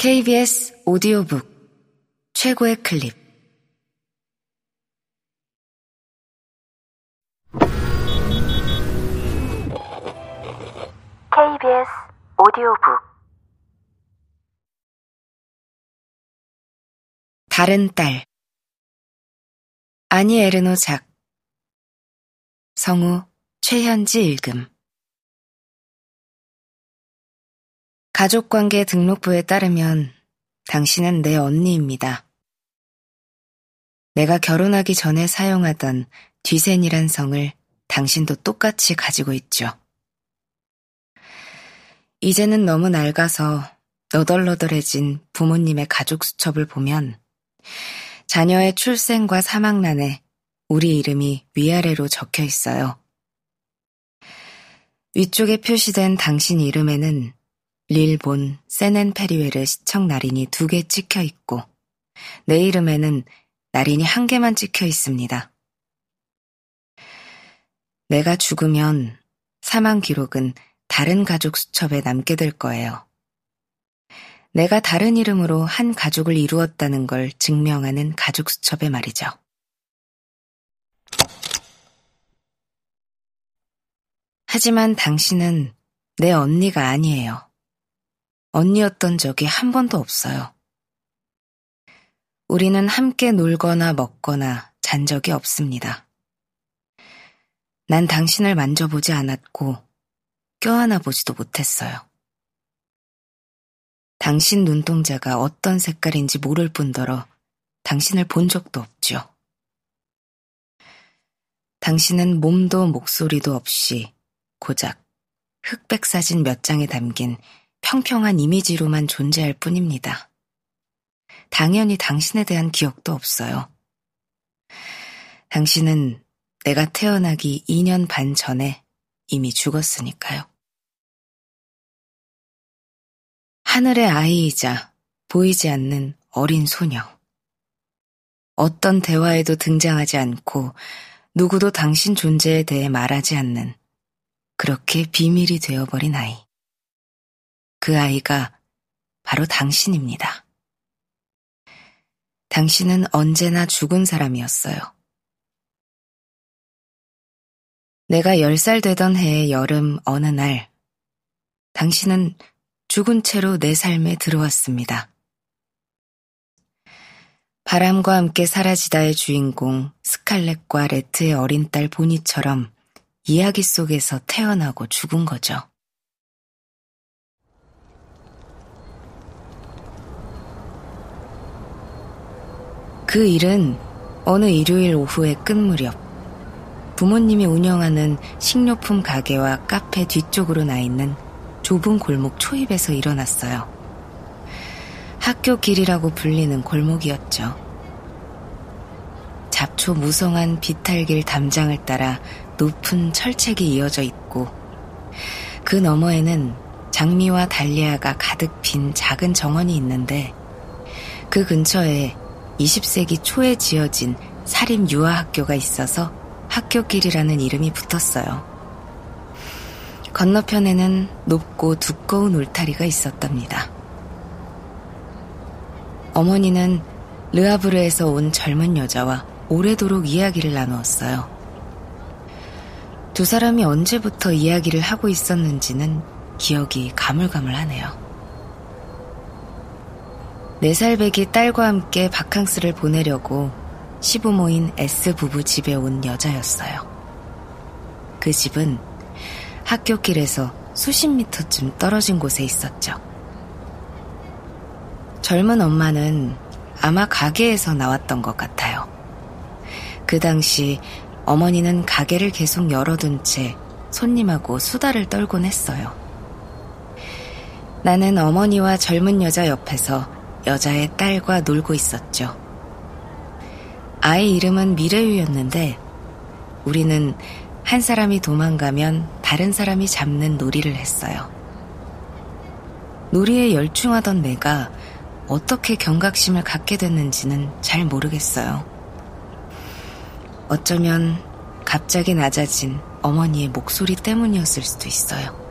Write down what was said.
KBS 오디오북 최고의 클립. KBS 오디오북. 다른 딸. 아니 에르노 작. 성우 최현지 읽음 가족관계 등록부에 따르면 당신은 내 언니입니다. 내가 결혼하기 전에 사용하던 뒤센이란 성을 당신도 똑같이 가지고 있죠. 이제는 너무 낡아서 너덜너덜해진 부모님의 가족 수첩을 보면 자녀의 출생과 사망란에 우리 이름이 위아래로 적혀 있어요. 위쪽에 표시된 당신 이름에는 릴본 세넨 페리웨르 시청 날인이 두 개 찍혀 있고 내 이름에는 날인이 한 개만 찍혀 있습니다. 내가 죽으면 사망 기록은 다른 가족 수첩에 남게 될 거예요. 내가 다른 이름으로 한 가족을 이루었다는 걸 증명하는 가족 수첩에 말이죠. 하지만 당신은 내 언니가 아니에요. 언니였던 적이 한 번도 없어요. 우리는 함께 놀거나 먹거나 잔 적이 없습니다. 난 당신을 만져보지 않았고 껴안아 보지도 못했어요. 당신 눈동자가 어떤 색깔인지 모를 뿐더러 당신을 본 적도 없죠. 당신은 몸도 목소리도 없이 고작 흑백 사진 몇 장에 담긴 평평한 이미지로만 존재할 뿐입니다. 당연히 당신에 대한 기억도 없어요. 당신은 내가 태어나기 2년 반 전에 이미 죽었으니까요. 하늘의 아이이자 보이지 않는 어린 소녀. 어떤 대화에도 등장하지 않고 누구도 당신 존재에 대해 말하지 않는 그렇게 비밀이 되어버린 아이. 그 아이가 바로 당신입니다. 당신은 언제나 죽은 사람이었어요. 내가 열살 되던 해의 여름 어느 날, 당신은 죽은 채로 내 삶에 들어왔습니다. 바람과 함께 사라지다의 주인공 스칼렛과 레트의 어린 딸 보니처럼 이야기 속에서 태어나고 죽은 거죠. 그 일은 어느 일요일 오후의 끝 무렵 부모님이 운영하는 식료품 가게와 카페 뒤쪽으로 나 있는 좁은 골목 초입에서 일어났어요. 학교 길이라고 불리는 골목이었죠. 잡초 무성한 비탈길 담장을 따라 높은 철책이 이어져 있고 그 너머에는 장미와 달리아가 가득 핀 작은 정원이 있는데 그 근처에 20세기 초에 지어진 사립 유아학교가 있어서 학교길이라는 이름이 붙었어요. 건너편에는 높고 두꺼운 울타리가 있었답니다. 어머니는 르아브르에서 온 젊은 여자와 오래도록 이야기를 나누었어요. 두 사람이 언제부터 이야기를 하고 있었는지는 기억이 가물가물하네요. 네살배기 딸과 함께 바캉스를 보내려고 시부모인 S 부부 집에 온 여자였어요. 그 집은 학교 길에서 수십 미터쯤 떨어진 곳에 있었죠. 젊은 엄마는 아마 가게에서 나왔던 것 같아요. 그 당시 어머니는 가게를 계속 열어둔 채 손님하고 수다를 떨곤 했어요. 나는 어머니와 젊은 여자 옆에서 여자의 딸과 놀고 있었죠. 아이 이름은 미래유였는데 우리는 한 사람이 도망가면 다른 사람이 잡는 놀이를 했어요. 놀이에 열중하던 내가 어떻게 경각심을 갖게 됐는지는 잘 모르겠어요. 어쩌면 갑자기 낮아진 어머니의 목소리 때문이었을 수도 있어요.